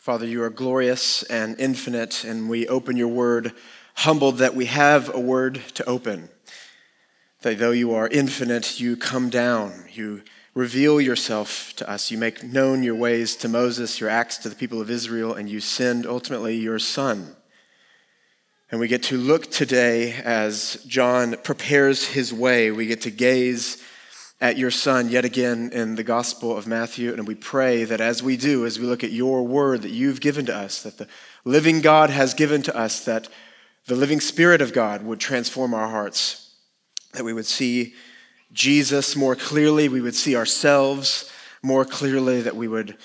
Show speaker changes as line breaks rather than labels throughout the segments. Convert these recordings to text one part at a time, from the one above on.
Father, you are glorious and infinite, and we open your word humbled that we have a word to open. That though you are infinite, you come down, you reveal yourself to us, you make known your ways to Moses, your acts to the people of Israel, and you send ultimately your Son. And we get to look today as John prepares his way. We get to gaze at your Son yet again in the Gospel of Matthew. And we pray that as we do, as we look at your word that you've given to us, that the living God has given to us, that the living Spirit of God would transform our hearts, that we would see Jesus more clearly, we would see ourselves more clearly, that we would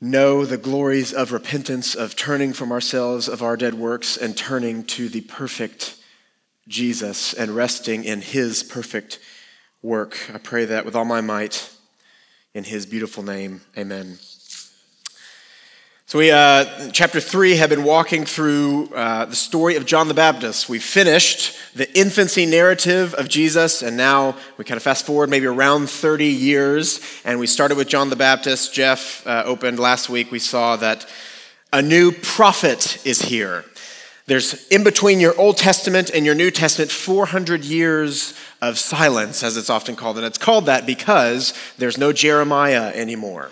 know the glories of repentance, of turning from ourselves, of our dead works, and turning to the perfect Jesus and resting in his perfect work. I pray that with all my might in his beautiful name. Amen. So, we, uh, chapter three, have been walking through uh, the story of John the Baptist. We finished the infancy narrative of Jesus, and now we kind of fast forward maybe around 30 years, and we started with John the Baptist. Jeff uh, opened last week. We saw that a new prophet is here. There's in between your Old Testament and your New Testament 400 years of silence, as it's often called. And it's called that because there's no Jeremiah anymore.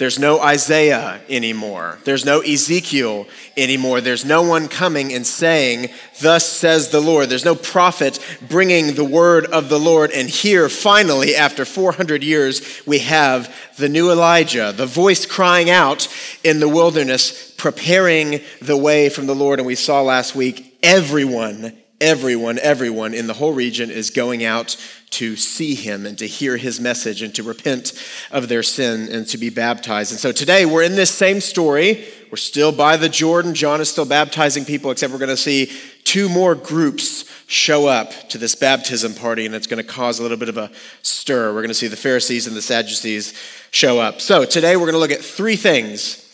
There's no Isaiah anymore. There's no Ezekiel anymore. There's no one coming and saying, Thus says the Lord. There's no prophet bringing the word of the Lord. And here, finally, after 400 years, we have the new Elijah, the voice crying out in the wilderness, preparing the way from the Lord. And we saw last week, everyone everyone, everyone in the whole region is going out to see him and to hear his message and to repent of their sin and to be baptized. And so today we're in this same story. We're still by the Jordan. John is still baptizing people, except we're going to see two more groups show up to this baptism party, and it's going to cause a little bit of a stir. We're going to see the Pharisees and the Sadducees show up. So today we're going to look at three things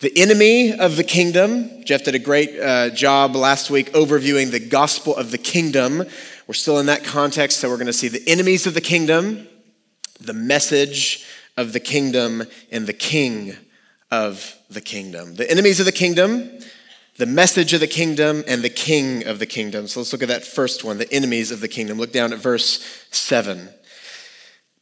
the enemy of the kingdom. Jeff did a great uh, job last week overviewing the gospel of the kingdom. We're still in that context, so we're going to see the enemies of the kingdom, the message of the kingdom, and the king of the kingdom. The enemies of the kingdom, the message of the kingdom, and the king of the kingdom. So let's look at that first one, the enemies of the kingdom. Look down at verse 7.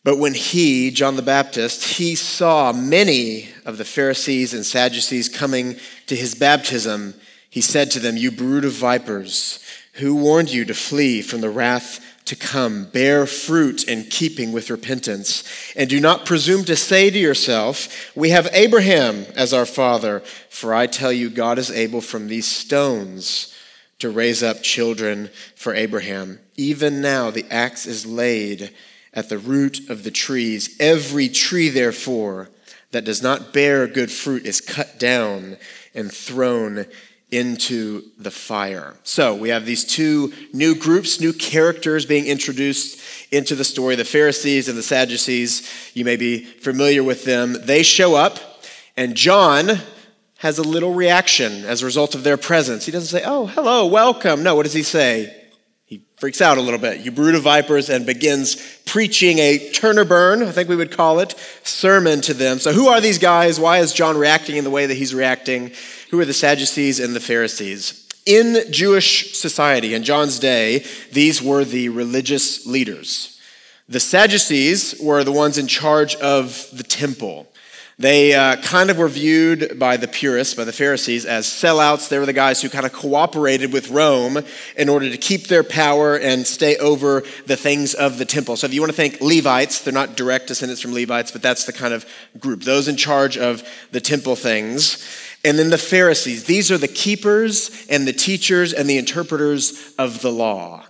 But when he, John the Baptist, he saw many of the Pharisees and Sadducees coming to his baptism, he said to them, You brood of vipers, who warned you to flee from the wrath to come? Bear fruit in keeping with repentance. And do not presume to say to yourself, We have Abraham as our father. For I tell you, God is able from these stones to raise up children for Abraham. Even now the axe is laid at the root of the trees. Every tree, therefore, that does not bear good fruit is cut down and thrown into the fire. So we have these two new groups, new characters being introduced into the story the Pharisees and the Sadducees. You may be familiar with them. They show up, and John has a little reaction as a result of their presence. He doesn't say, Oh, hello, welcome. No, what does he say? Freaks out a little bit. You brood of vipers and begins preaching a turn or burn, I think we would call it, sermon to them. So, who are these guys? Why is John reacting in the way that he's reacting? Who are the Sadducees and the Pharisees? In Jewish society, in John's day, these were the religious leaders. The Sadducees were the ones in charge of the temple. They uh, kind of were viewed by the purists, by the Pharisees, as sellouts. They were the guys who kind of cooperated with Rome in order to keep their power and stay over the things of the temple. So if you want to think Levites, they're not direct descendants from Levites, but that's the kind of group, those in charge of the temple things. And then the Pharisees, these are the keepers and the teachers and the interpreters of the law.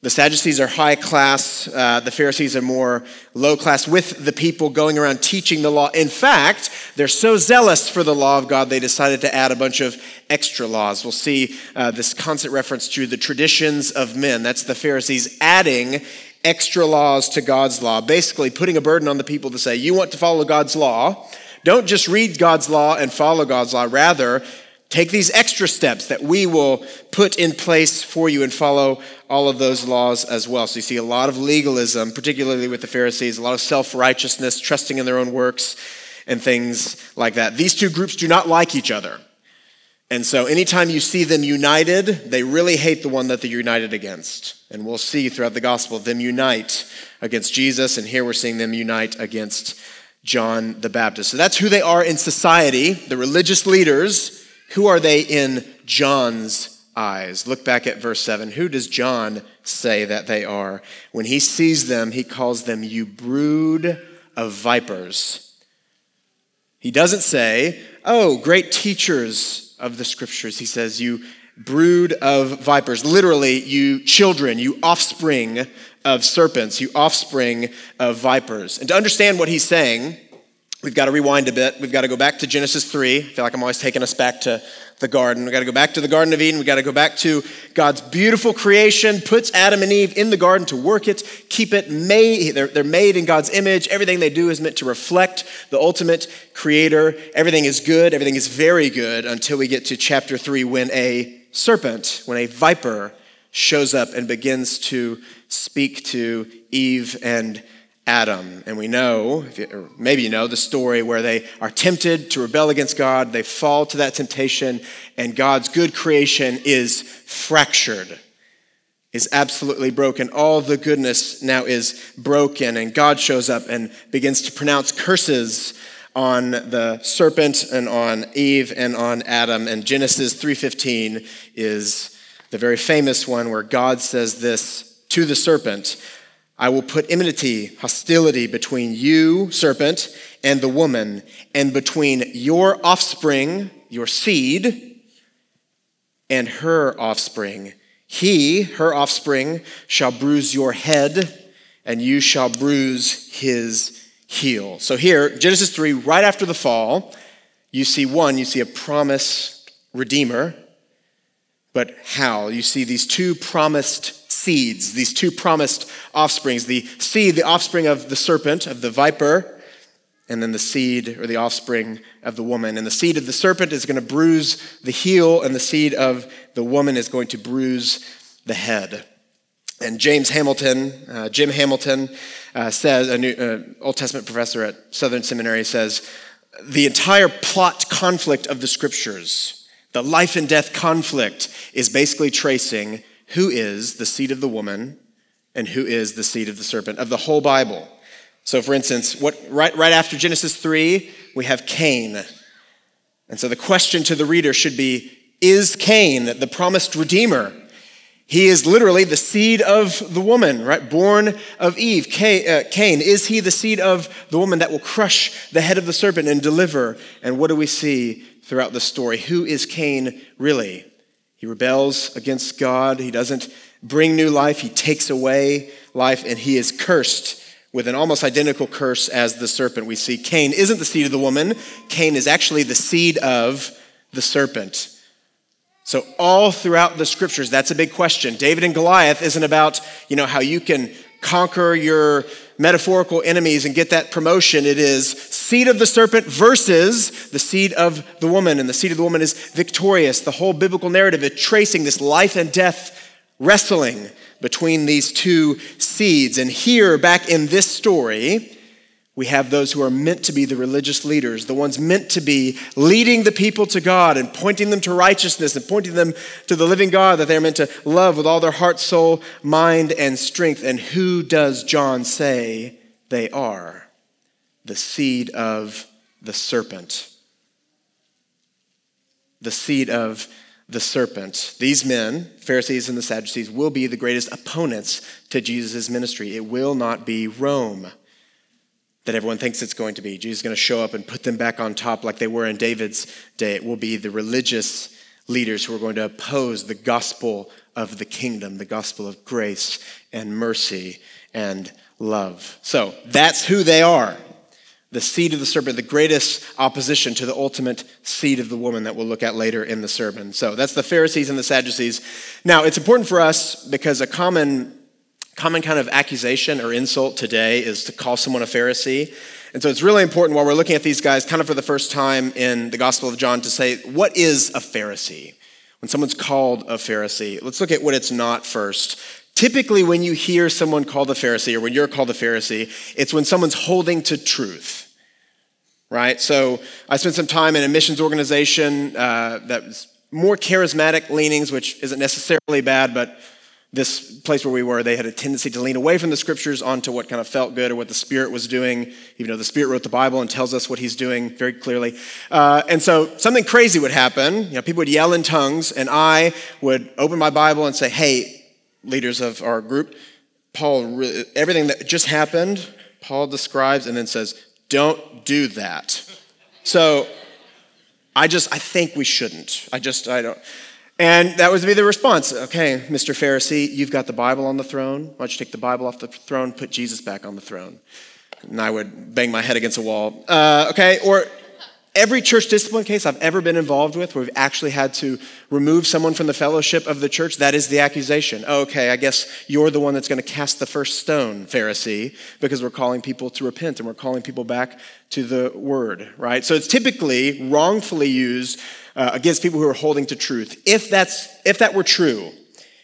The Sadducees are high class, uh, the Pharisees are more low class, with the people going around teaching the law. In fact, they're so zealous for the law of God, they decided to add a bunch of extra laws. We'll see uh, this constant reference to the traditions of men. That's the Pharisees adding extra laws to God's law, basically putting a burden on the people to say, You want to follow God's law? Don't just read God's law and follow God's law. Rather, Take these extra steps that we will put in place for you and follow all of those laws as well. So you see a lot of legalism, particularly with the Pharisees, a lot of self righteousness, trusting in their own works. and things like that. These two groups do not like each other. And so, anytime you see them united, they really hate the one that they're united against. And we'll see throughout the gospel them unite against Jesus, and here we're seeing them unite against John the Baptist. So that's who they are in society, the religious leaders. Who are they in John's eyes? Look back at verse 7. Who does John say that they are? When he sees them, he calls them, You brood of vipers. He doesn't say, Oh, great teachers of the scriptures. He says, You brood of vipers. Literally, you children, you offspring of serpents, you offspring of vipers. And to understand what he's saying, we've got to rewind a bit. We've got to go back to Genesis 3. I feel like I'm always taking us back to the garden. We've got to go back to the Garden of Eden. We've got to go back to God's beautiful creation, puts Adam and Eve in the garden to work it, keep it made. They're, they're made in God's image. Everything they do is meant to reflect the ultimate creator. Everything is good. Everything is very good until we get to chapter 3 when a serpent, when a viper shows up and begins to speak to Eve and Adam. And we know, or maybe you know, the story where they are tempted to rebel against God, they fall to that temptation, and God's good creation is fractured, is absolutely broken. All the goodness now is broken, and God shows up and begins to pronounce curses on the serpent and on Eve and on Adam. And Genesis 3:15 is the very famous one where God says this to the serpent I will put enmity, hostility between you, serpent, and the woman, and between your offspring, your seed, and her offspring. He, her offspring, shall bruise your head, and you shall bruise his heel. So here, Genesis 3, right after the fall, you see one, you see a promised redeemer, but how? You see these two promised seeds, these two promised offsprings the seed, the offspring of the serpent, of the viper, and then the seed or the offspring of the woman. And the seed of the serpent is going to bruise the heel, and the seed of the woman is going to bruise the head. And James Hamilton, uh, Jim Hamilton, uh, says, an uh, Old Testament professor at Southern Seminary, says, the entire plot conflict of the scriptures, the life and death conflict, is basically tracing who is the seed of the woman and who is the seed of the serpent of the whole Bible. So, for instance, what, right, right after Genesis 3, we have Cain. And so the question to the reader should be Is Cain the promised redeemer? He is literally the seed of the woman, right? Born of Eve. Uh, Cain, is he the seed of the woman that will crush the head of the serpent and deliver? And what do we see throughout the story? Who is Cain really? He rebels against God. He doesn't bring new life. He takes away life, and he is cursed with an almost identical curse as the serpent. We see Cain isn't the seed of the woman, Cain is actually the seed of the serpent. So all throughout the scriptures, that's a big question. David and Goliath isn't about, you know, how you can conquer your metaphorical enemies and get that promotion. It is seed of the serpent versus the seed of the woman. And the seed of the woman is victorious. The whole biblical narrative is tracing this life and death wrestling between these two seeds. And here, back in this story, we have those who are meant to be the religious leaders, the ones meant to be leading the people to God and pointing them to righteousness and pointing them to the living God that they're meant to love with all their heart, soul, mind, and strength. And who does John say they are? The seed of the serpent. The seed of the serpent. These men, Pharisees and the Sadducees, will be the greatest opponents to Jesus' ministry. It will not be Rome that everyone thinks it's going to be. Jesus is going to show up and put them back on top like they were in David's day. It will be the religious leaders who are going to oppose the gospel of the kingdom, the gospel of grace and mercy and love. So that's who they are. The seed of the serpent, the greatest opposition to the ultimate seed of the woman that we'll look at later in the sermon. So that's the Pharisees and the Sadducees. Now, it's important for us because a common common kind of accusation or insult today is to call someone a Pharisee. And so it's really important while we're looking at these guys, kind of for the first time in the Gospel of John, to say, what is a Pharisee? When someone's called a Pharisee, let's look at what it's not first. Typically, when you hear someone called a Pharisee or when you're called a Pharisee, it's when someone's holding to truth. right? So I spent some time in a missions organization uh, that was more charismatic leanings, which isn't necessarily bad, but this place where we were, they had a tendency to lean away from the scriptures onto what kind of felt good or what the Spirit was doing, even though the Spirit wrote the Bible and tells us what He's doing very clearly. Uh, and so something crazy would happen. You know, people would yell in tongues, and I would open my Bible and say, "Hey, leaders of our group, Paul, everything that just happened, Paul describes and then says, don't do that." So I just, I think we shouldn't. I just, I don't. And that would be the response. Okay, Mr. Pharisee, you've got the Bible on the throne. Why don't you take the Bible off the throne, put Jesus back on the throne? And I would bang my head against a wall. Uh, okay, or every church discipline case I've ever been involved with where we've actually had to remove someone from the fellowship of the church, that is the accusation. Okay, I guess you're the one that's going to cast the first stone, Pharisee, because we're calling people to repent and we're calling people back to the word, right? So it's typically wrongfully used uh, against people who are holding to truth. If, that's, if that were true,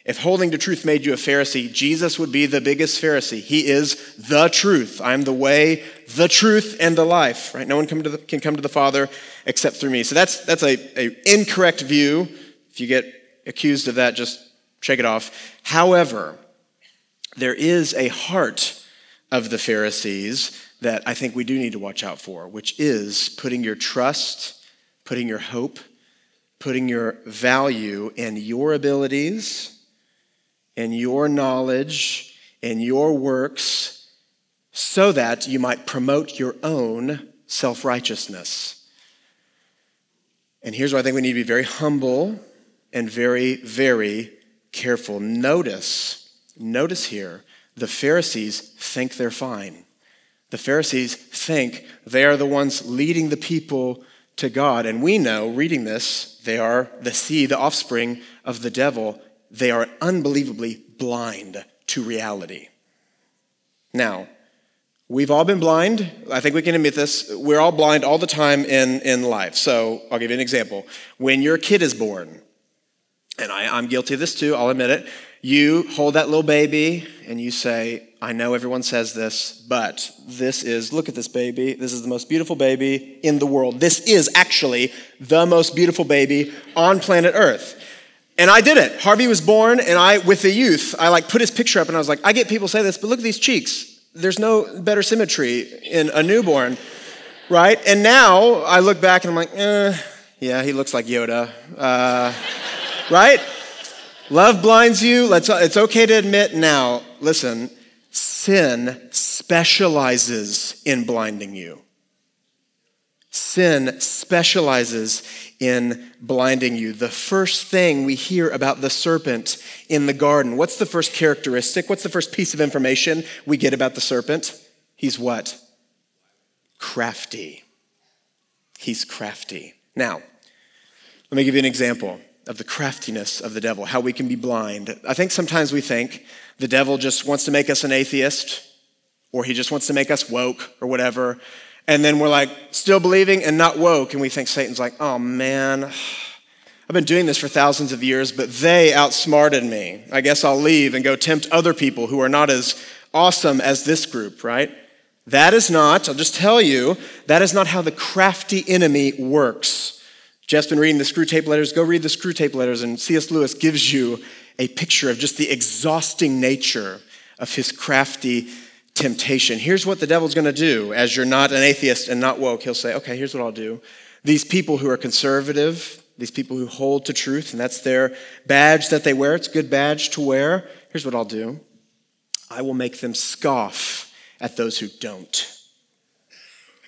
if holding to truth made you a Pharisee, Jesus would be the biggest Pharisee. He is the truth. I'm the way, the truth, and the life. Right? No one come the, can come to the Father except through me. So that's that's a, a incorrect view. If you get accused of that, just shake it off. However, there is a heart of the Pharisees that I think we do need to watch out for, which is putting your trust, putting your hope putting your value in your abilities, in your knowledge, in your works, so that you might promote your own self righteousness. And here's where I think we need to be very humble and very, very careful. Notice, notice here, the Pharisees think they're fine. The Pharisees think they are the ones leading the people to God. And we know, reading this, they are the seed, the offspring of the devil. They are unbelievably blind to reality. Now, we've all been blind. I think we can admit this. We're all blind all the time in, in life. So I'll give you an example. When your kid is born, and I, I'm guilty of this too, I'll admit it, you hold that little baby and you say, I know everyone says this, but this is, look at this baby. This is the most beautiful baby in the world. This is actually the most beautiful baby on planet Earth. And I did it. Harvey was born, and I, with the youth, I like put his picture up, and I was like, I get people say this, but look at these cheeks. There's no better symmetry in a newborn, right? And now I look back and I'm like, eh, yeah, he looks like Yoda, uh, right? Love blinds you. Let's, it's okay to admit now, listen, Sin specializes in blinding you. Sin specializes in blinding you. The first thing we hear about the serpent in the garden, what's the first characteristic? What's the first piece of information we get about the serpent? He's what? Crafty. He's crafty. Now, let me give you an example of the craftiness of the devil, how we can be blind. I think sometimes we think the devil just wants to make us an atheist, or he just wants to make us woke, or whatever. And then we're like still believing and not woke, and we think Satan's like, oh man, I've been doing this for thousands of years, but they outsmarted me. I guess I'll leave and go tempt other people who are not as awesome as this group, right? That is not, I'll just tell you, that is not how the crafty enemy works. Jeff's been reading the Screwtape letters. Go read the Screwtape letters, and C.S. Lewis gives you a picture of just the exhausting nature of his crafty temptation. Here's what the devil's going to do as you're not an atheist and not woke. He'll say, okay, here's what I'll do. These people who are conservative, these people who hold to truth, and that's their badge that they wear, it's a good badge to wear. Here's what I'll do I will make them scoff at those who don't.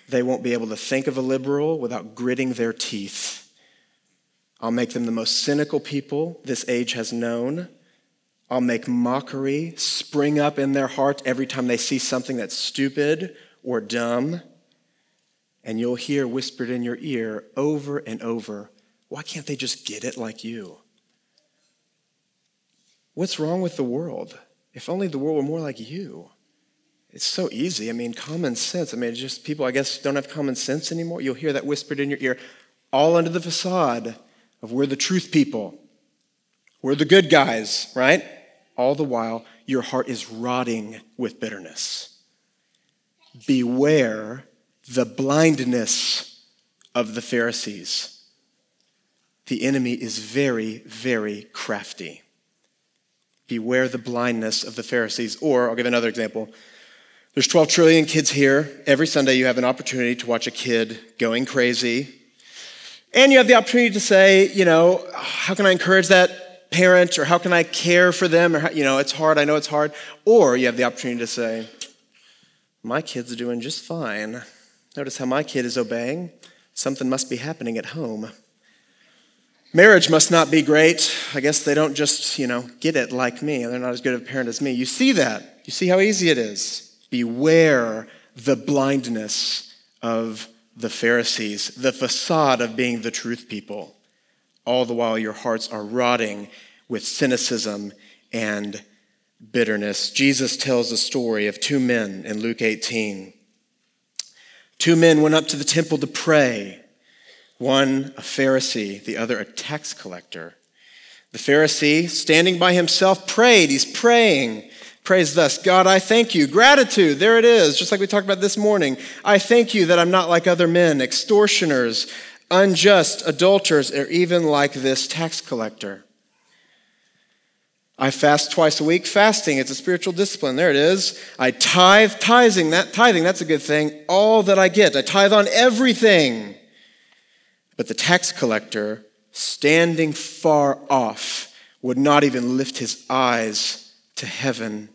They won't be able to think of a liberal without gritting their teeth I'll make them the most cynical people this age has known. I'll make mockery spring up in their heart every time they see something that's stupid or dumb. And you'll hear whispered in your ear over and over, why can't they just get it like you? What's wrong with the world? If only the world were more like you. It's so easy. I mean, common sense. I mean, just people, I guess, don't have common sense anymore. You'll hear that whispered in your ear, all under the facade of we're the truth people, we're the good guys, right? All the while, your heart is rotting with bitterness. Beware the blindness of the Pharisees. The enemy is very, very crafty. Beware the blindness of the Pharisees. Or, I'll give another example. There's 12 trillion kids here. Every Sunday, you have an opportunity to watch a kid going crazy. And you have the opportunity to say, you know, how can I encourage that parent? Or how can I care for them? Or, you know, it's hard. I know it's hard. Or you have the opportunity to say, my kid's doing just fine. Notice how my kid is obeying. Something must be happening at home. Marriage must not be great. I guess they don't just, you know, get it like me. They're not as good of a parent as me. You see that. You see how easy it is. Beware the blindness of the Pharisees, the facade of being the truth people. All the while your hearts are rotting with cynicism and bitterness. Jesus tells the story of two men in Luke 18. Two men went up to the temple to pray one a Pharisee, the other a tax collector. The Pharisee, standing by himself, prayed. He's praying. Prays thus God, I thank you. Gratitude, there it is, just like we talked about this morning. I thank you that I'm not like other men, extortioners, unjust, adulterers, or even like this tax collector. I fast twice a week. Fasting, it's a spiritual discipline. There it is. I tithe, tithing, that tithing, that's a good thing. All that I get. I tithe on everything. But the tax collector, standing far off, would not even lift his eyes to heaven,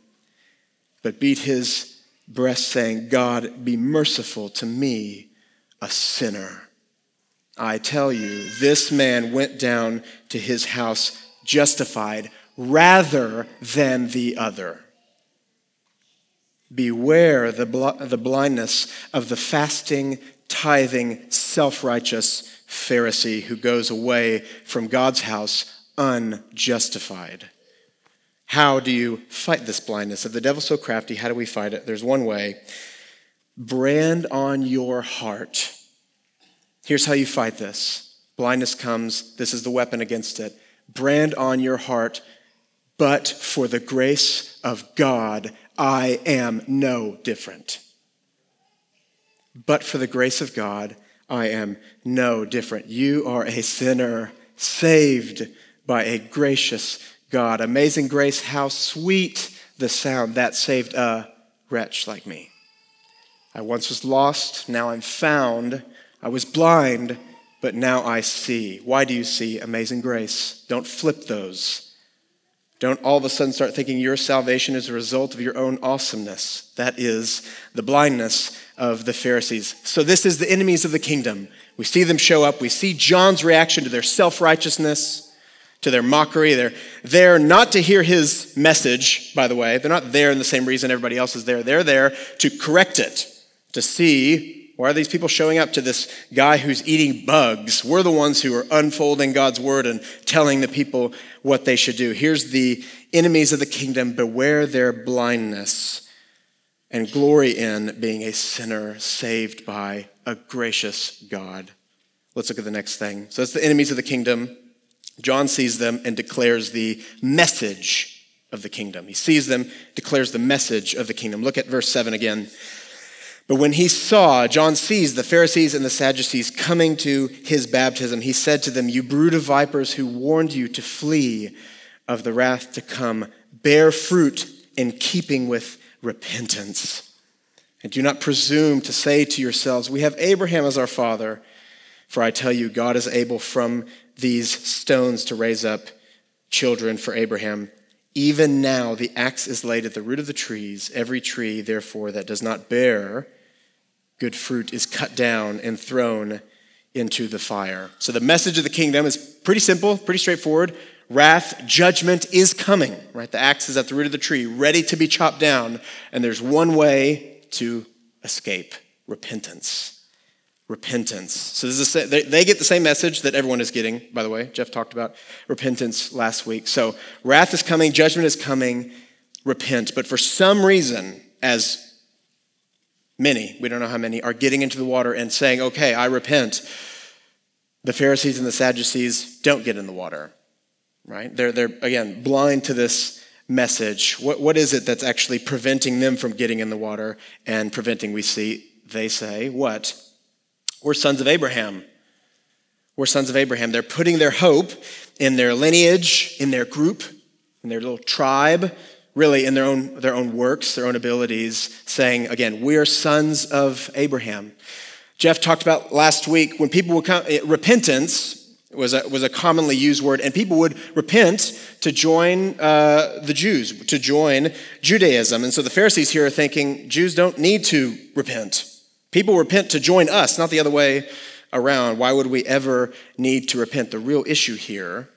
but beat his breast, saying, God, be merciful to me, a sinner. I tell you, this man went down to his house justified rather than the other. Beware the, bl- the blindness of the fasting, tithing, self righteous Pharisee who goes away from God's house unjustified. How do you fight this blindness? If the devil's so crafty, how do we fight it? There's one way brand on your heart. Here's how you fight this blindness comes, this is the weapon against it. Brand on your heart, but for the grace of God, I am no different. But for the grace of God, I am no different. You are a sinner saved by a gracious God. Amazing grace, how sweet the sound that saved a wretch like me. I once was lost, now I'm found. I was blind, but now I see. Why do you see amazing grace? Don't flip those. Don't all of a sudden start thinking your salvation is a result of your own awesomeness. That is the blindness of the Pharisees. So, this is the enemies of the kingdom. We see them show up. We see John's reaction to their self righteousness, to their mockery. They're there not to hear his message, by the way. They're not there in the same reason everybody else is there. They're there to correct it, to see why are these people showing up to this guy who's eating bugs? We're the ones who are unfolding God's word and telling the people what they should do. Here's the enemies of the kingdom beware their blindness and glory in being a sinner saved by a gracious God. Let's look at the next thing. So that's the enemies of the kingdom. John sees them and declares the message of the kingdom. He sees them, declares the message of the kingdom. Look at verse 7 again. But when he saw, John sees the Pharisees and the Sadducees coming to his baptism, he said to them, You brood of vipers who warned you to flee of the wrath to come, bear fruit in keeping with repentance. And do not presume to say to yourselves, We have Abraham as our father. For I tell you, God is able from these stones to raise up children for Abraham. Even now, the axe is laid at the root of the trees. Every tree, therefore, that does not bear good fruit is cut down and thrown into the fire. So, the message of the kingdom is pretty simple, pretty straightforward wrath, judgment is coming, right? The axe is at the root of the tree, ready to be chopped down. And there's one way to escape repentance. Repentance. So this is a, they, they get the same message that everyone is getting, by the way. Jeff talked about repentance last week. So wrath is coming, judgment is coming, repent. But for some reason, as many, we don't know how many, are getting into the water and saying, okay, I repent, the Pharisees and the Sadducees don't get in the water right? They're, they're again, blind to this message. What, what is it that's actually preventing them from getting in the water and preventing, we see, they say, What? We're sons of Abraham. We're sons of Abraham. They're putting their hope in their lineage, in their group, in their little tribe, really in their own, their own works, their own abilities, saying, again, we're sons of Abraham. Jeff talked about last week when people would come, repentance was a, was a commonly used word, and people would repent to join uh, the Jews, to join Judaism. And so the Pharisees here are thinking Jews don't need to repent. People repent to join us, not the other way around. Why would we ever need to repent? The real issue here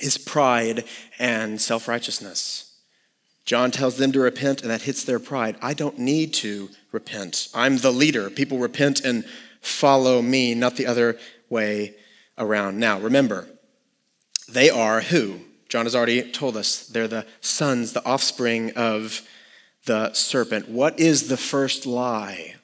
is pride and self righteousness. John tells them to repent, and that hits their pride. I don't need to repent. I'm the leader. People repent and follow me, not the other way around. Now, remember, they are who? John has already told us. They're the sons, the offspring of the serpent. What is the first lie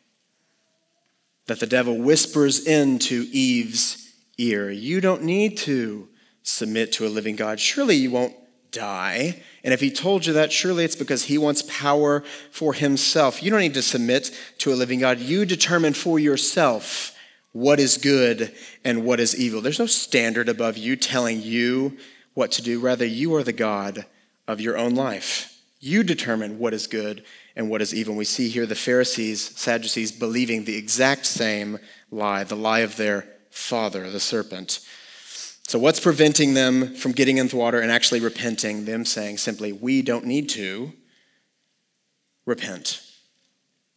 that the devil whispers into Eve's ear? You don't need to submit to a living God. Surely you won't die. And if he told you that, surely it's because he wants power for himself. You don't need to submit to a living God. You determine for yourself what is good and what is evil. There's no standard above you telling you what to do. Rather, you are the God of your own life. You determine what is good and what is evil. We see here the Pharisees, Sadducees believing the exact same lie, the lie of their father, the serpent. So, what's preventing them from getting into water and actually repenting? Them saying simply, We don't need to repent.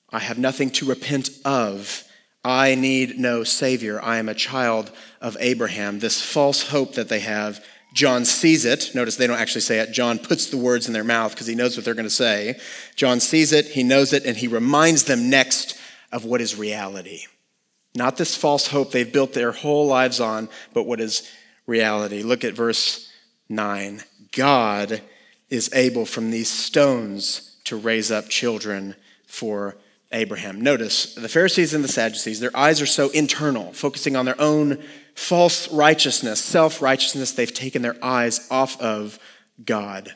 I have nothing to repent of. I need no Savior. I am a child of Abraham. This false hope that they have, John sees it. Notice they don't actually say it. John puts the words in their mouth because he knows what they're going to say. John sees it, he knows it, and he reminds them next of what is reality. Not this false hope they've built their whole lives on, but what is reality. Look at verse 9. God is able from these stones to raise up children for Abraham. Notice the Pharisees and the Sadducees, their eyes are so internal, focusing on their own false righteousness, self righteousness. They've taken their eyes off of God.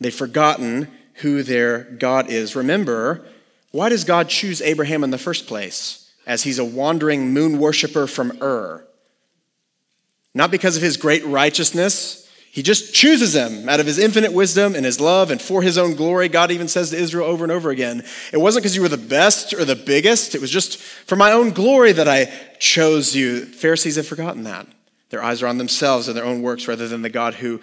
They've forgotten who their God is. Remember, why does God choose Abraham in the first place? As he's a wandering moon worshiper from Ur. Not because of his great righteousness. He just chooses them out of his infinite wisdom and his love and for his own glory. God even says to Israel over and over again, It wasn't because you were the best or the biggest. It was just for my own glory that I chose you. Pharisees have forgotten that. Their eyes are on themselves and their own works rather than the God who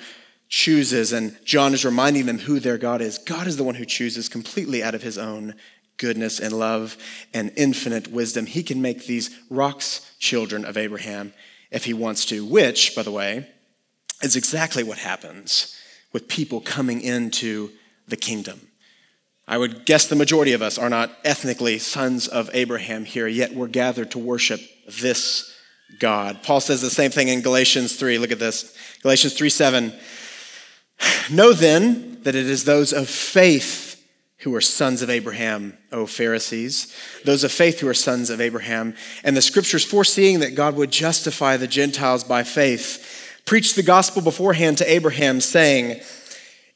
chooses. And John is reminding them who their God is. God is the one who chooses completely out of his own goodness and love and infinite wisdom. He can make these rocks children of Abraham if he wants to, which, by the way, is exactly what happens with people coming into the kingdom. I would guess the majority of us are not ethnically sons of Abraham here, yet we're gathered to worship this God. Paul says the same thing in Galatians 3. Look at this Galatians 3 7. Know then that it is those of faith who are sons of Abraham, O Pharisees, those of faith who are sons of Abraham, and the scriptures foreseeing that God would justify the Gentiles by faith, preached the gospel beforehand to Abraham, saying,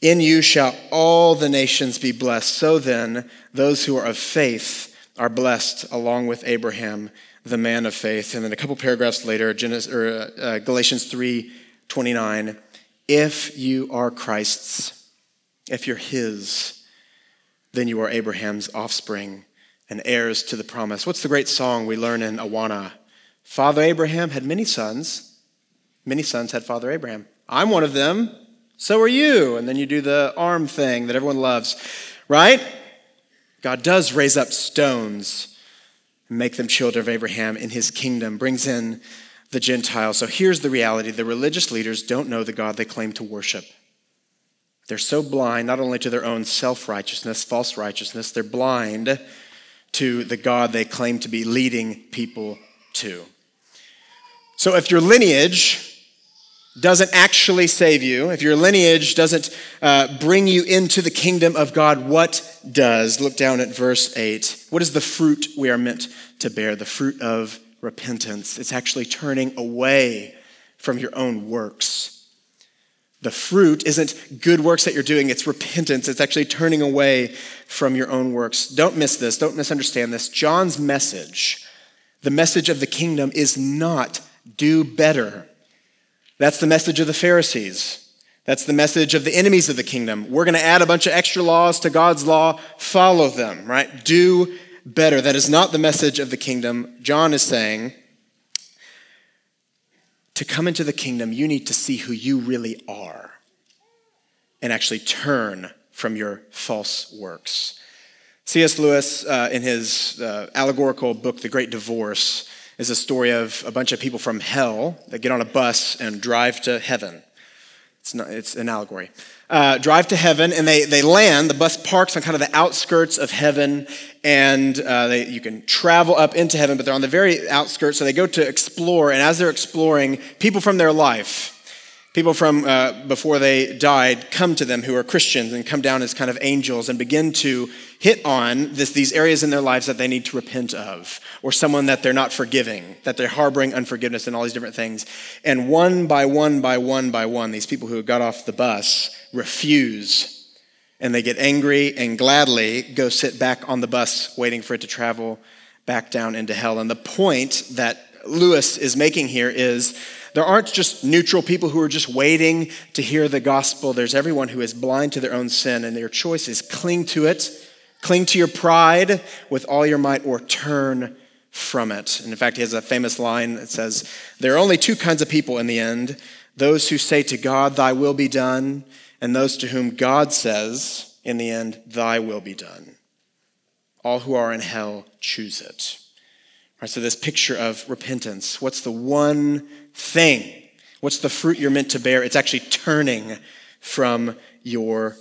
In you shall all the nations be blessed. So then, those who are of faith are blessed along with Abraham, the man of faith. And then a couple paragraphs later, Genesis, or, uh, Galatians 3 29, if you are Christ's, if you're his, then you are Abraham's offspring and heirs to the promise. What's the great song we learn in Awana? Father Abraham had many sons. Many sons had Father Abraham. I'm one of them. So are you. And then you do the arm thing that everyone loves, right? God does raise up stones and make them children of Abraham in his kingdom, brings in the Gentiles. So here's the reality the religious leaders don't know the God they claim to worship. They're so blind, not only to their own self righteousness, false righteousness, they're blind to the God they claim to be leading people to. So if your lineage doesn't actually save you, if your lineage doesn't uh, bring you into the kingdom of God, what does? Look down at verse 8. What is the fruit we are meant to bear? The fruit of repentance. It's actually turning away from your own works The fruit isn't good works that you're doing, it's repentance. It's actually turning away from your own works. Don't miss this, don't misunderstand this. John's message, the message of the kingdom, is not do better. That's the message of the Pharisees. That's the message of the enemies of the kingdom. We're going to add a bunch of extra laws to God's law, follow them, right? Do better. That is not the message of the kingdom. John is saying, to come into the kingdom, you need to see who you really are and actually turn from your false works. C.S. Lewis, uh, in his uh, allegorical book, The Great Divorce, is a story of a bunch of people from hell that get on a bus and drive to heaven. It's, not, it's an allegory. Uh, drive to heaven, and they, they land. The bus parks on kind of the outskirts of heaven, and uh, they, you can travel up into heaven, but they're on the very outskirts. So they go to explore, and as they're exploring, people from their life, people from uh, before they died, come to them who are Christians and come down as kind of angels and begin to hit on this, these areas in their lives that they need to repent of, or someone that they're not forgiving, that they're harboring unforgiveness and all these different things. And one by one by one by one, these people who got off the bus refuse and they get angry and gladly go sit back on the bus waiting for it to travel back down into hell. And the point that Lewis is making here is there aren't just neutral people who are just waiting to hear the gospel. There's everyone who is blind to their own sin, and their choice is cling to it, cling to your pride with all your might, or turn from it. And in fact, he has a famous line that says, There are only two kinds of people in the end those who say to God, Thy will be done, and those to whom God says, in the end, Thy will be done. All who are in hell choose it. So, this picture of repentance what's the one thing? What's the fruit you're meant to bear? It's actually turning from your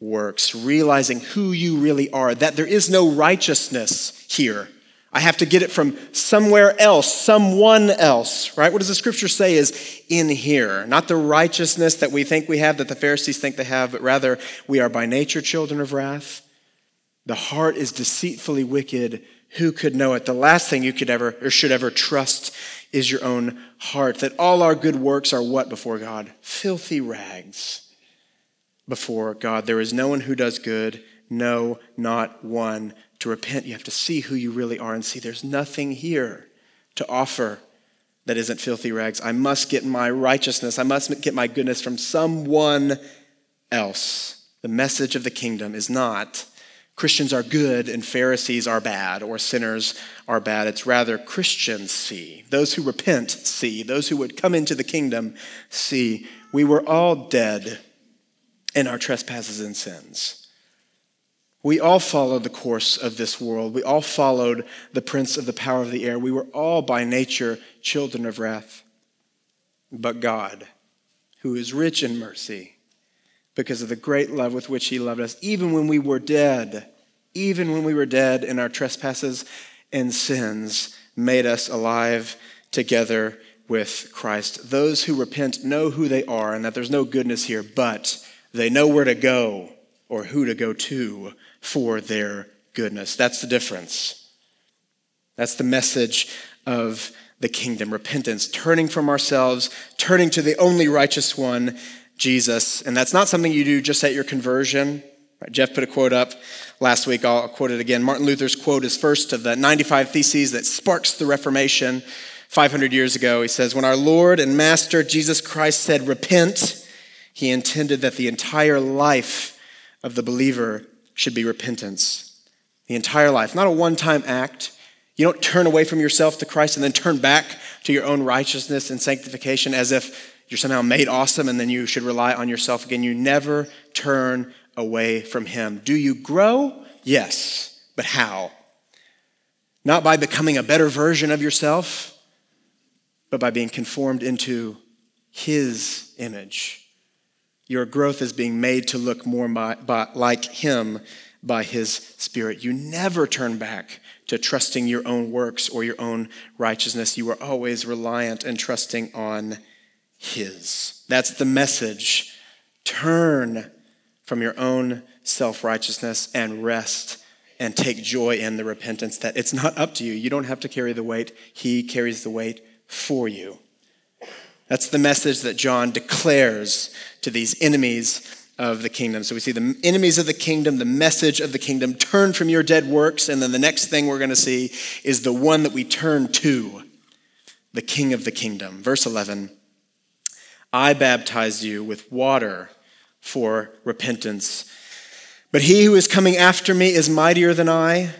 works, realizing who you really are, that there is no righteousness here I have to get it from somewhere else, someone else, right? What does the scripture say is in here? Not the righteousness that we think we have, that the Pharisees think they have, but rather we are by nature children of wrath. The heart is deceitfully wicked. Who could know it? The last thing you could ever or should ever trust is your own heart. That all our good works are what before God? Filthy rags before God. There is no one who does good, no, not one to repent, you have to see who you really are and see there's nothing here to offer that isn't filthy rags. I must get my righteousness, I must get my goodness from someone else. The message of the kingdom is not Christians are good and Pharisees are bad or sinners are bad. It's rather Christians see. Those who repent see. Those who would come into the kingdom see. We were all dead in our trespasses and sins. We all followed the course of this world. We all followed the prince of the power of the air. We were all by nature children of wrath. But God, who is rich in mercy, because of the great love with which he loved us, even when we were dead, even when we were dead in our trespasses and sins, made us alive together with Christ. Those who repent know who they are and that there's no goodness here, but they know where to go or who to go to for their goodness. That's the difference. That's the message of the kingdom repentance, turning from ourselves, turning to the only righteous one, Jesus. And that's not something you do just at your conversion. Jeff put a quote up last week. I'll quote it again. Martin Luther's quote is first of the 95 Theses that sparks the Reformation 500 years ago. He says, When our Lord and Master Jesus Christ said, Repent, he intended that the entire life of the believer should be repentance. The entire life, not a one time act. You don't turn away from yourself to Christ and then turn back to your own righteousness and sanctification as if you're somehow made awesome and then you should rely on yourself again. You never turn away from Him. Do you grow? Yes. But how? Not by becoming a better version of yourself, but by being conformed into His image. Your growth is being made to look more by, like Him by His Spirit. You never turn back to trusting your own works or your own righteousness. You are always reliant and trusting on His. That's the message. Turn from your own self righteousness and rest and take joy in the repentance that it's not up to you. You don't have to carry the weight, He carries the weight for you. That's the message that John declares to these enemies of the kingdom. So we see the enemies of the kingdom, the message of the kingdom, turn from your dead works. And then the next thing we're going to see is the one that we turn to, the king of the kingdom. Verse 11 I baptize you with water for repentance. But he who is coming after me is mightier than I,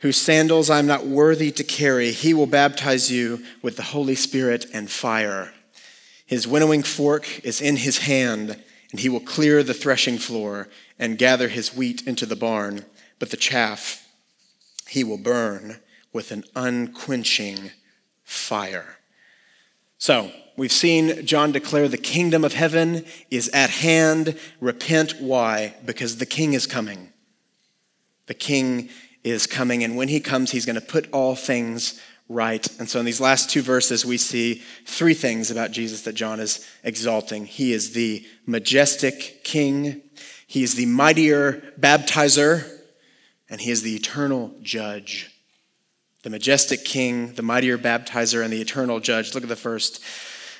whose sandals I am not worthy to carry. He will baptize you with the Holy Spirit and fire. His winnowing fork is in his hand and he will clear the threshing floor and gather his wheat into the barn, but the chaff he will burn with an unquenching fire. So, we've seen John declare the kingdom of heaven is at hand. Repent. Why? Because the king is coming. The king is coming, and when he comes, he's going to put all things right. And so in these last two verses, we see three things about Jesus that John is exalting. He is the majestic king, he is the mightier baptizer, and he is the eternal judge. The majestic king, the mightier baptizer, and the eternal judge. Look at the first.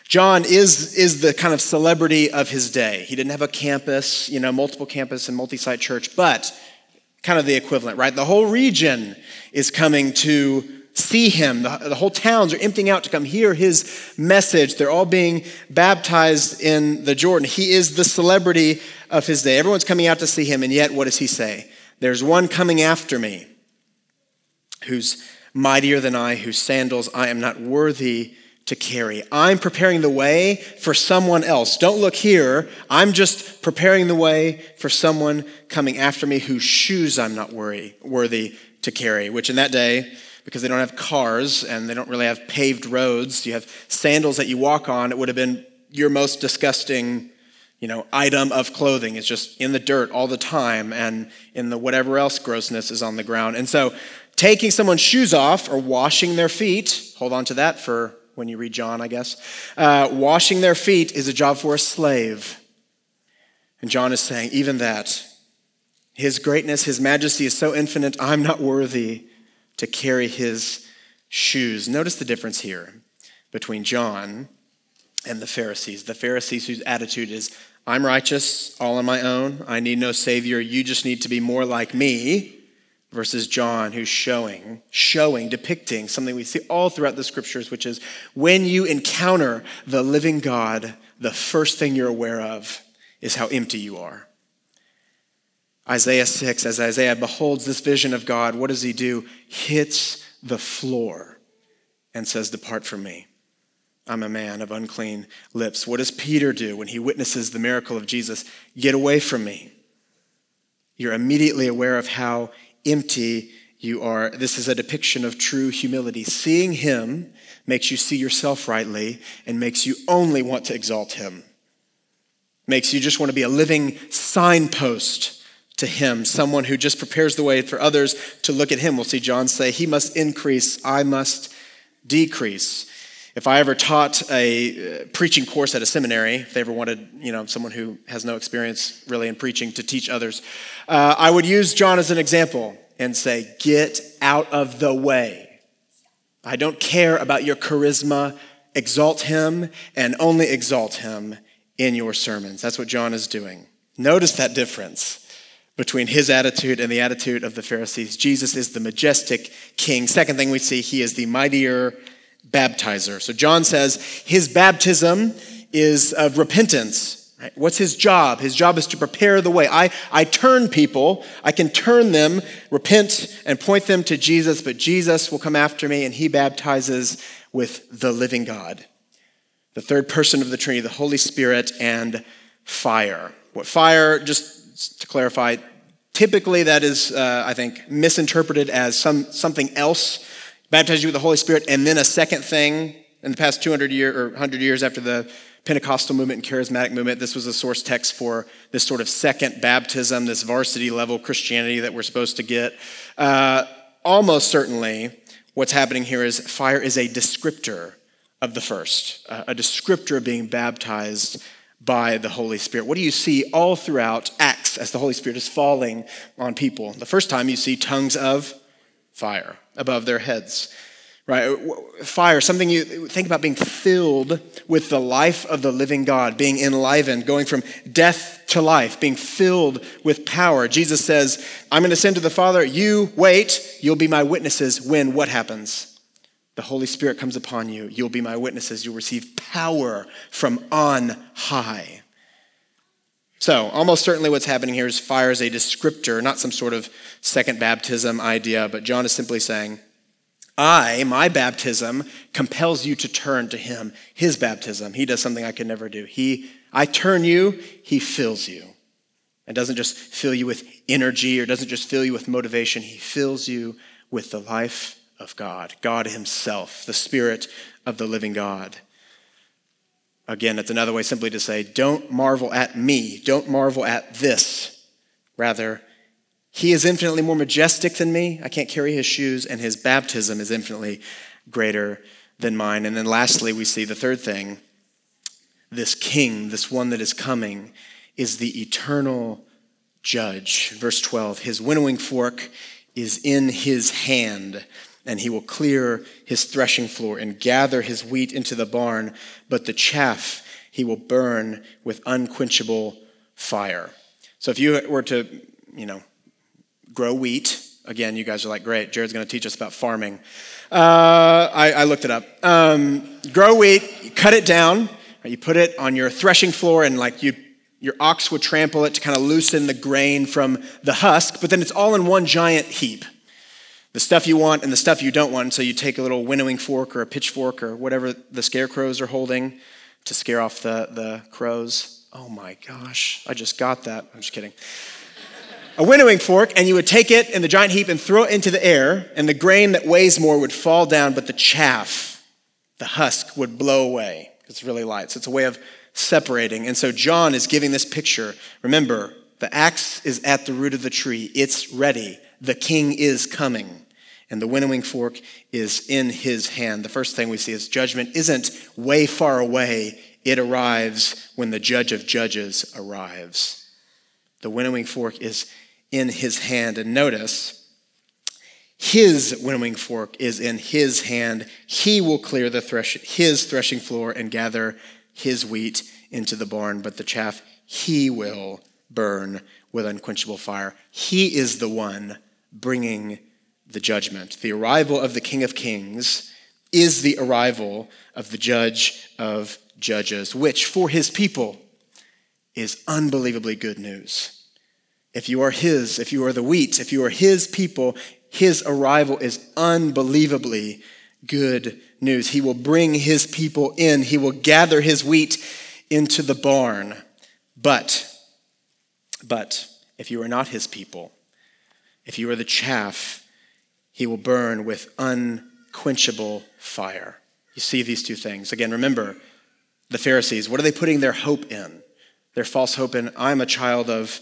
John is, is the kind of celebrity of his day. He didn't have a campus, you know, multiple campus and multi site church, but kind of the equivalent, right? The whole region is coming to see him. The, the, whole towns are emptying out to come hear his message. They're all being baptized in the Jordan. He is the celebrity of his day. Everyone's coming out to see him, and yet what does he say? There's one coming after me who's mightier than I, whose sandals I am not worthy to carry. I'm preparing the way for someone else. Don't look here. I'm just preparing the way for someone coming after me whose shoes I'm not worthy, worthy to carry, which in that day, because they don't have cars and they don't really have paved roads. You have sandals that you walk on. It would have been your most disgusting, you know, item of clothing. It's just in the dirt all the time and in the whatever else grossness is on the ground. And so taking someone's shoes off or washing their feet, hold on to that for when you read John, I guess. Uh, washing their feet is a job for a slave. And John is saying, even that, his greatness, his majesty is so infinite, I'm not worthy to carry his shoes. Notice the difference here between John and the Pharisees. The Pharisees whose attitude is, I'm righteous, all on my own. I need no Savior. You just need to be more like me. Versus John, who's showing, showing, depicting something we see all throughout the scriptures, which is when you encounter the living God, the first thing you're aware of is how empty you are. Isaiah 6, as Isaiah beholds this vision of God, what does he do? Hits the floor and says, Depart from me. I'm a man of unclean lips. What does Peter do when he witnesses the miracle of Jesus? Get away from me. You're immediately aware of how empty you are. This is a depiction of true humility. Seeing him makes you see yourself rightly and makes you only want to exalt him. Makes you just want to be a living signpost to him, someone who just prepares the way for others to look at him. We'll see John say, He must increase, I must decrease. If I ever taught a uh, preaching course at a seminary, if they ever wanted, you know, someone who has no experience really in preaching to teach others, uh, I would use John as an example and say, Get out of the way. I don't care about your charisma. Exalt him and only exalt him in your sermons. That's what John is doing. Notice that difference between his attitude and the attitude of the Pharisees. Jesus is the majestic king. Second thing we see, he is the mightier baptizer. So John says his baptism is of repentance. Right? What's his job? His job is to prepare the way. I, I turn people, I can turn them, repent, and point them to Jesus, but Jesus will come after me and he baptizes with the living God. The third person of the Trinity, the Holy Spirit, and fire. What fire, just to clarify, typically that is, uh, I think, misinterpreted as some, something else. Baptize you with the Holy Spirit, and then a second thing in the past 200 years or 100 years after the Pentecostal movement and charismatic movement, this was a source text for this sort of second baptism, this varsity level Christianity that we're supposed to get. Uh, almost certainly, what's happening here is fire is a descriptor of the first, uh, a descriptor of being baptized by the Holy Spirit. What do you see all throughout Acts as the Holy Spirit is falling on people? The first time you see tongues of fire above their heads. right? Fire, something you think about being filled with the life of the living God, being enlivened, going from death to life, being filled with power. Jesus says, I'm going to send to the Father, you wait, you'll be my witnesses when what happens? The Holy Spirit comes upon you, you'll be my witnesses, you'll receive power from on high. So, almost certainly what's happening here is fire is a descriptor, not some sort of second baptism idea, but John is simply saying, I, my baptism, compels you to turn to him. His baptism, he does something I could never do. He, I turn you, he fills you. And doesn't just fill you with energy or doesn't just fill you with motivation. He fills you with the life of God, God himself, the spirit of the living God. Again, it's another way simply to say, don't marvel at me. Don't marvel at this. Rather, he is infinitely more majestic than me. I can't carry his shoes, and his baptism is infinitely greater than mine. And then lastly, we see the third thing this king, this one that is coming, is the eternal judge. Verse 12 His winnowing fork is in his hand, and he will clear his threshing floor and gather his wheat into the barn, but the chaff he will burn with unquenchable fire. So if you were to, you know, grow wheat. Again, you guys are like, great, Jared's going to teach us about farming. Uh, I, I, looked it up. Um, grow wheat, cut it down, right, you put it on your threshing floor, and like you, your ox would trample it to kind of loosen the grain from the husk, but then it's all in one giant heap. The stuff you want and the stuff you don't want. So you take a little winnowing fork or a pitchfork or whatever the scarecrows are holding to scare off the, the crows. Oh my gosh, I just got that. I'm just kidding a winnowing fork, and you would take it in the giant heap and throw it into the air, and the grain that weighs more would fall down, but the chaff, the husk, would blow away. It's really light. So it's a way of separating. And so John is giving this picture. Remember, the axe is at the root of the tree, it's ready. The king is coming. And the winnowing fork is in his hand. The first thing we see is judgment isn't way far away, it arrives when the judge of judges arrives. The winnowing fork is in his hand. And notice, his winnowing fork is in his hand. He will clear the thresh, his threshing floor and gather his wheat into the barn, but the chaff he will burn with unquenchable fire. He is the one bringing the judgment. The arrival of the King of Kings is the arrival of the Judge of Judges, which for his people is unbelievably good news. If you are His, if you are the wheat, if you are His people, His arrival is unbelievably good news. He will bring His people in, He will gather His wheat into the barn. But, but, if you are not His people, if you are the chaff, He will burn with unquenchable fire. You see these two things. Again, remember the Pharisees, what are they putting their hope in? Their false hope in, I'm a child of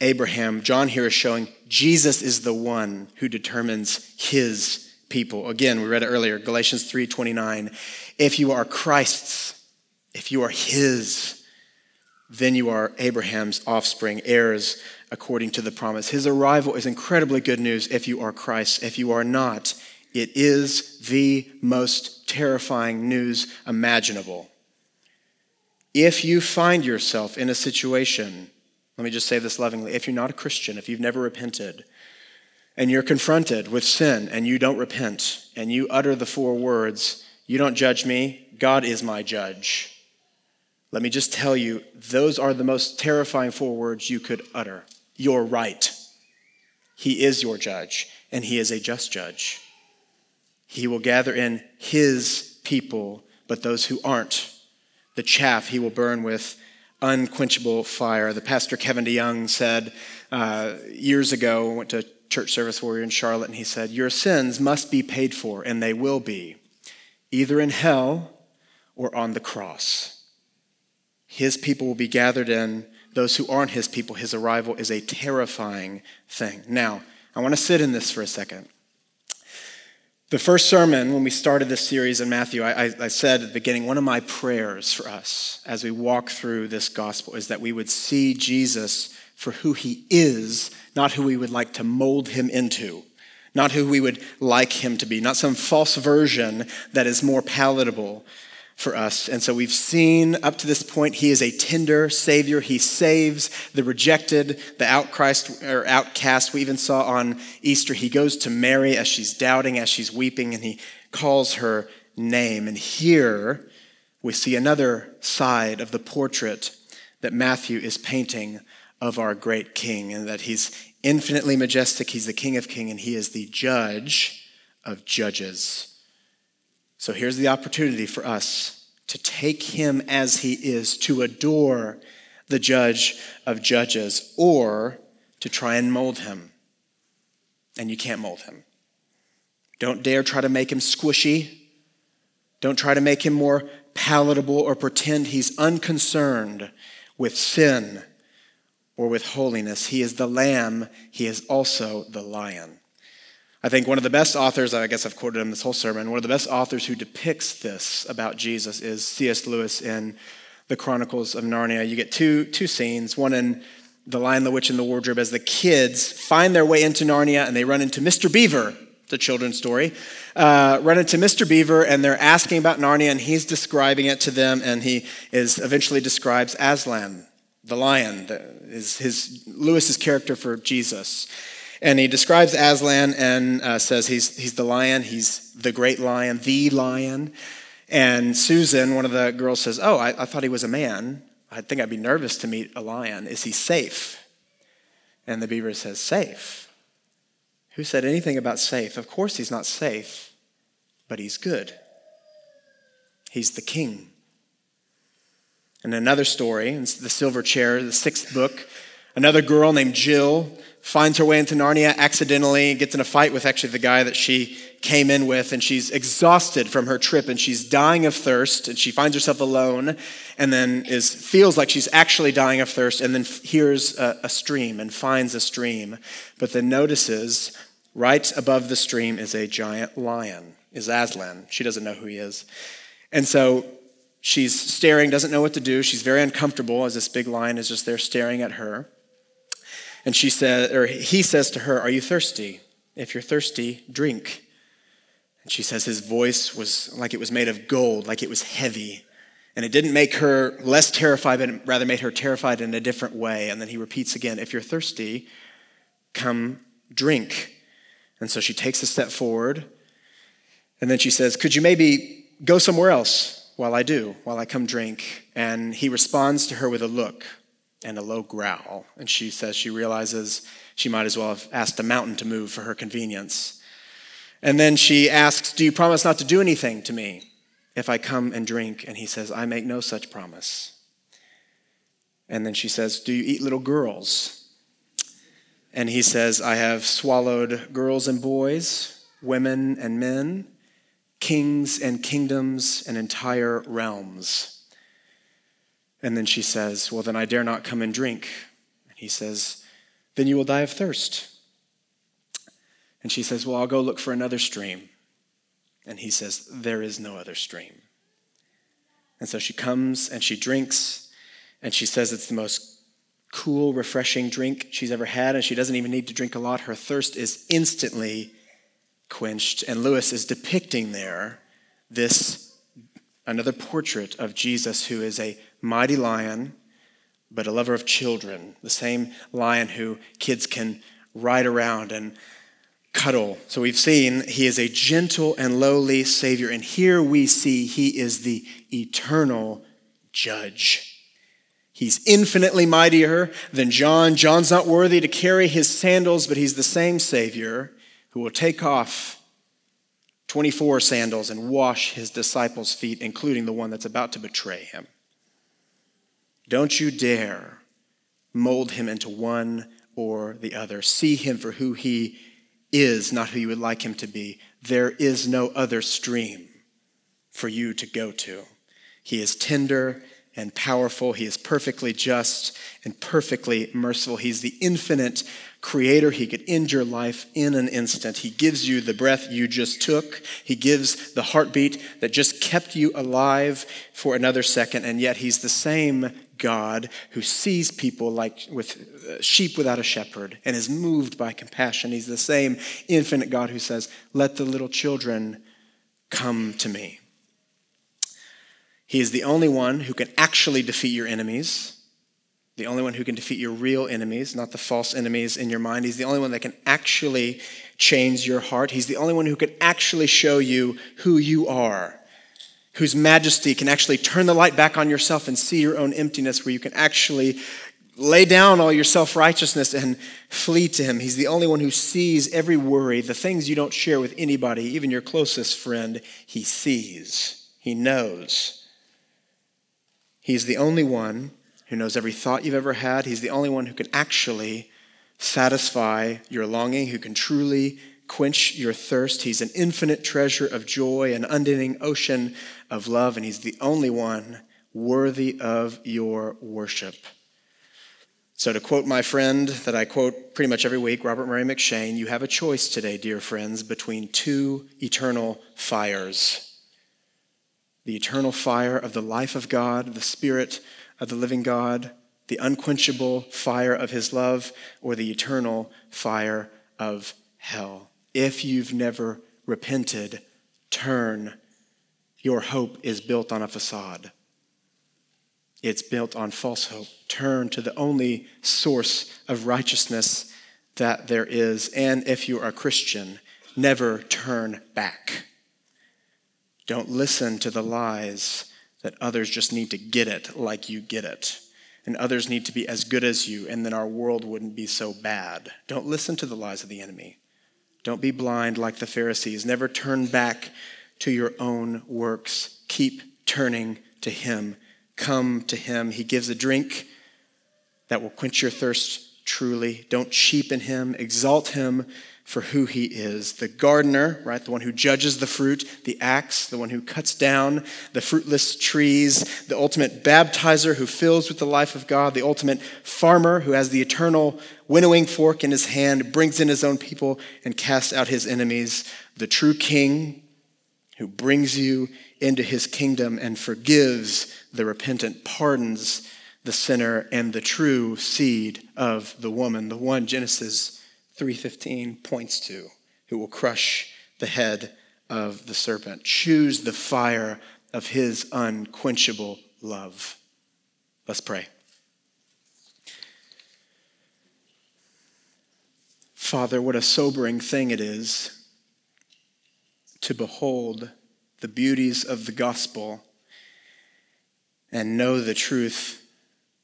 Abraham, John here is showing Jesus is the one who determines his people. Again, we read it earlier, Galatians 3:29. If you are Christ's, if you are his, then you are Abraham's offspring, heirs according to the promise. His arrival is incredibly good news if you are Christ. If you are not, it is the most terrifying news imaginable. If you find yourself in a situation let me just say this lovingly. If you're not a Christian, if you've never repented, and you're confronted with sin and you don't repent, and you utter the four words, You don't judge me, God is my judge. Let me just tell you, those are the most terrifying four words you could utter. You're right. He is your judge, and He is a just judge. He will gather in His people, but those who aren't, the chaff He will burn with unquenchable fire. The pastor Kevin DeYoung said uh, years ago, I went to church service where we were in Charlotte, and he said, Your sins must be paid for, and they will be, either in hell or on the cross. His people will be gathered in. Those who aren't his people, his arrival is a terrifying thing. Now, I want to sit in this for a second. The first sermon, when we started this series in Matthew, I, I, said at the beginning, one of my prayers for us as we walk through this gospel is that we would see Jesus for who he is, not who we would like to mold him into, not who we would like him to be, not some false version that is more palatable for us. And so we've seen up to this point, he is a tender savior. He saves the rejected, the outcast, or outcast. We even saw on Easter, he goes to Mary as she's doubting, as she's weeping, and he calls her name. And here we see another side of the portrait that Matthew is painting of our great king, and that he's infinitely majestic. He's the king of kings, and he is the judge of judges. So here's the opportunity for us to take him as he is, to adore the judge of judges, or to try and mold him. And you can't mold him. Don't dare try to make him squishy. Don't try to make him more palatable or pretend he's unconcerned with sin or with holiness. He is the lamb, he is also the lion. I think one of the best authors, I guess I've quoted him this whole sermon, one of the best authors who depicts this about Jesus is C.S. Lewis in the Chronicles of Narnia. You get two, two scenes, one in The Lion, the Witch, and the Wardrobe, as the kids find their way into Narnia and they run into Mr. Beaver, the children's story, uh, run into Mr. Beaver and they're asking about Narnia and he's describing it to them and he is eventually describes Aslan, the lion, the, is his Lewis's character for Jesus. And he describes Aslan and uh, says he's, he's the lion, he's the great lion, the lion. And Susan, one of the girls, says, Oh, I, I thought he was a man. I think I'd be nervous to meet a lion. Is he safe? And the beaver says, Safe. Who said anything about safe? Of course he's not safe, but he's good. He's the king. And another story, in The Silver Chair, the sixth book, another girl named Jill finds her way into Narnia accidentally, gets in a fight with actually the guy that she came in with, and she's exhausted from her trip and she's dying of thirst, and she finds herself alone, and then is feels like she's actually dying of thirst, and then hears a, a stream and finds a stream, but then notices right above the stream is a giant lion, is Aslan. She doesn't know who he is. And so she's staring, doesn't know what to do. She's very uncomfortable as this big lion is just there staring at her. And she said, or he says to her, Are you thirsty? If you're thirsty, drink. And she says his voice was like it was made of gold, like it was heavy. And it didn't make her less terrified, but rather made her terrified in a different way. And then he repeats again, If you're thirsty, come drink. And so she takes a step forward. And then she says, Could you maybe go somewhere else while I do, while I come drink? And he responds to her with a look and a low growl. And she says she realizes she might as well have asked a mountain to move for her convenience. And then she asks, Do you promise not to do anything to me if I come and drink? And he says, I make no such promise. And then she says, Do you eat little girls? And he says, I have swallowed girls and boys, women and men, kings and kingdoms, and entire realms. And then she says, Well, then I dare not come and drink. And he says, Then you will die of thirst. And she says, Well, I'll go look for another stream. And he says, There is no other stream. And so she comes and she drinks, and she says it's the most cool, refreshing drink she's ever had, and she doesn't even need to drink a lot. Her thirst is instantly quenched. And Lewis is depicting there this another portrait of Jesus who is a mighty lion, but a lover of children, the same lion who kids can ride around and cuddle. So we've seen he is a gentle and lowly Savior, and here we see he is the eternal judge. He's infinitely mightier than John. John's not worthy to carry his sandals, but he's the same Savior who will take off 24 sandals and wash his disciples' feet, including the one that's about to betray him. Don't you dare mold him into one or the other. See him for who he is, not who you would like him to be. There is no other stream for you to go to. He is tender and powerful. He is perfectly just and perfectly merciful. He's the infinite creator. He could end your life in an instant. He gives you the breath you just took. He gives the heartbeat that just kept you alive for another second. And yet, He's the same God who sees people like with uh, sheep without a shepherd and is moved by compassion. He's the same infinite God who says, Let the little children come to me. He is the only one who can actually defeat your enemies, the only one who can defeat your real enemies, not the false enemies in your mind. He's the only one that can actually change your heart. He's the only one who can actually show you who you are, whose majesty can actually turn the light back on yourself and see your own emptiness, where you can actually lay down all your self righteousness and flee to Him. He's the only one who sees every worry, the things you don't share with anybody, even your closest friend. He sees, He knows. He's the only one who knows every thought you've ever had. He's the only one who can actually satisfy your longing, who can truly quench your thirst. He's an infinite treasure of joy, an unending ocean of love, and He's the only one worthy of your worship. So, to quote my friend that I quote pretty much every week, Robert Murray M'Cheyne, you have a choice today, dear friends, between two eternal fires the eternal fire of the life of God, the Spirit of the living God, the unquenchable fire of His love, or the eternal fire of hell. If you've never repented, turn. Your hope is built on a facade. It's built on false hope. Turn to the only source of righteousness that there is. And if you are a Christian, never turn back. Don't listen to the lies that others just need to get it like you get it. And others need to be as good as you, and then our world wouldn't be so bad. Don't listen to the lies of the enemy. Don't be blind like the Pharisees. Never turn back to your own works. Keep turning to Him. Come to Him. He gives a drink that will quench your thirst truly. Don't cheapen Him. Exalt Him for who he is the gardener, right? The one who judges the fruit, the axe, the one who cuts down the fruitless trees, the ultimate baptizer who fills with the life of God, the ultimate farmer who has the eternal winnowing fork in his hand, brings in his own people, and casts out his enemies, the true king who brings you into his kingdom and forgives the repentant, pardons the sinner, and the true seed of the woman, the one Genesis 3:15 points to, who will crush the head of the serpent. Choose the fire of his unquenchable love. Let's pray. Father, what a sobering thing it is to behold the beauties of the gospel and know the truth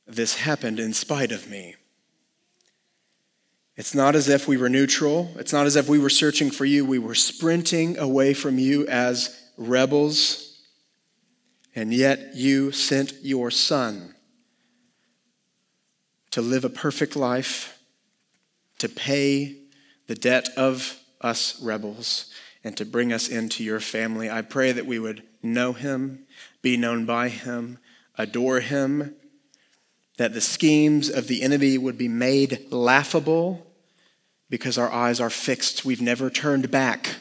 this happened in spite of me. It's not as if we were neutral. It's not as if we were searching for you. We were sprinting away from you as rebels. And yet you sent your son to live a perfect life, to pay the debt of us rebels, and to bring us into your family. I pray that we would know him, be known by him, adore him, that the schemes of the enemy would be made laughable because our eyes are fixed. We've never turned back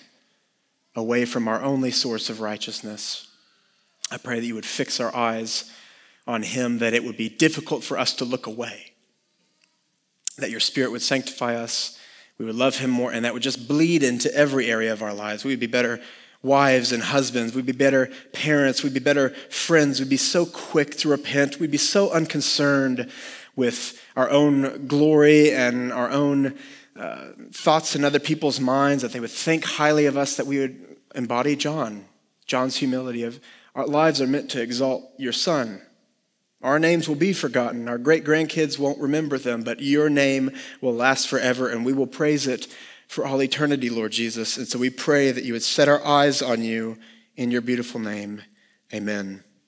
away from our only source of righteousness. I pray that you would fix our eyes on Him, that it would be difficult for us to look away, that your Spirit would sanctify us, we would love Him more, and that would just bleed into every area of our lives. We would be better wives and husbands, we'd be better parents, we'd be better friends, we'd be so quick to repent, we'd be so unconcerned with our own glory and our own uh, thoughts in other people's minds, that they would think highly of us, that we would embody John, John's humility of our lives are meant to exalt your son. Our names will be forgotten. Our great grandkids won't remember them, but your name will last forever, and we will praise it for all eternity, Lord Jesus. And so we pray that you would set our eyes on you in your beautiful name. Amen.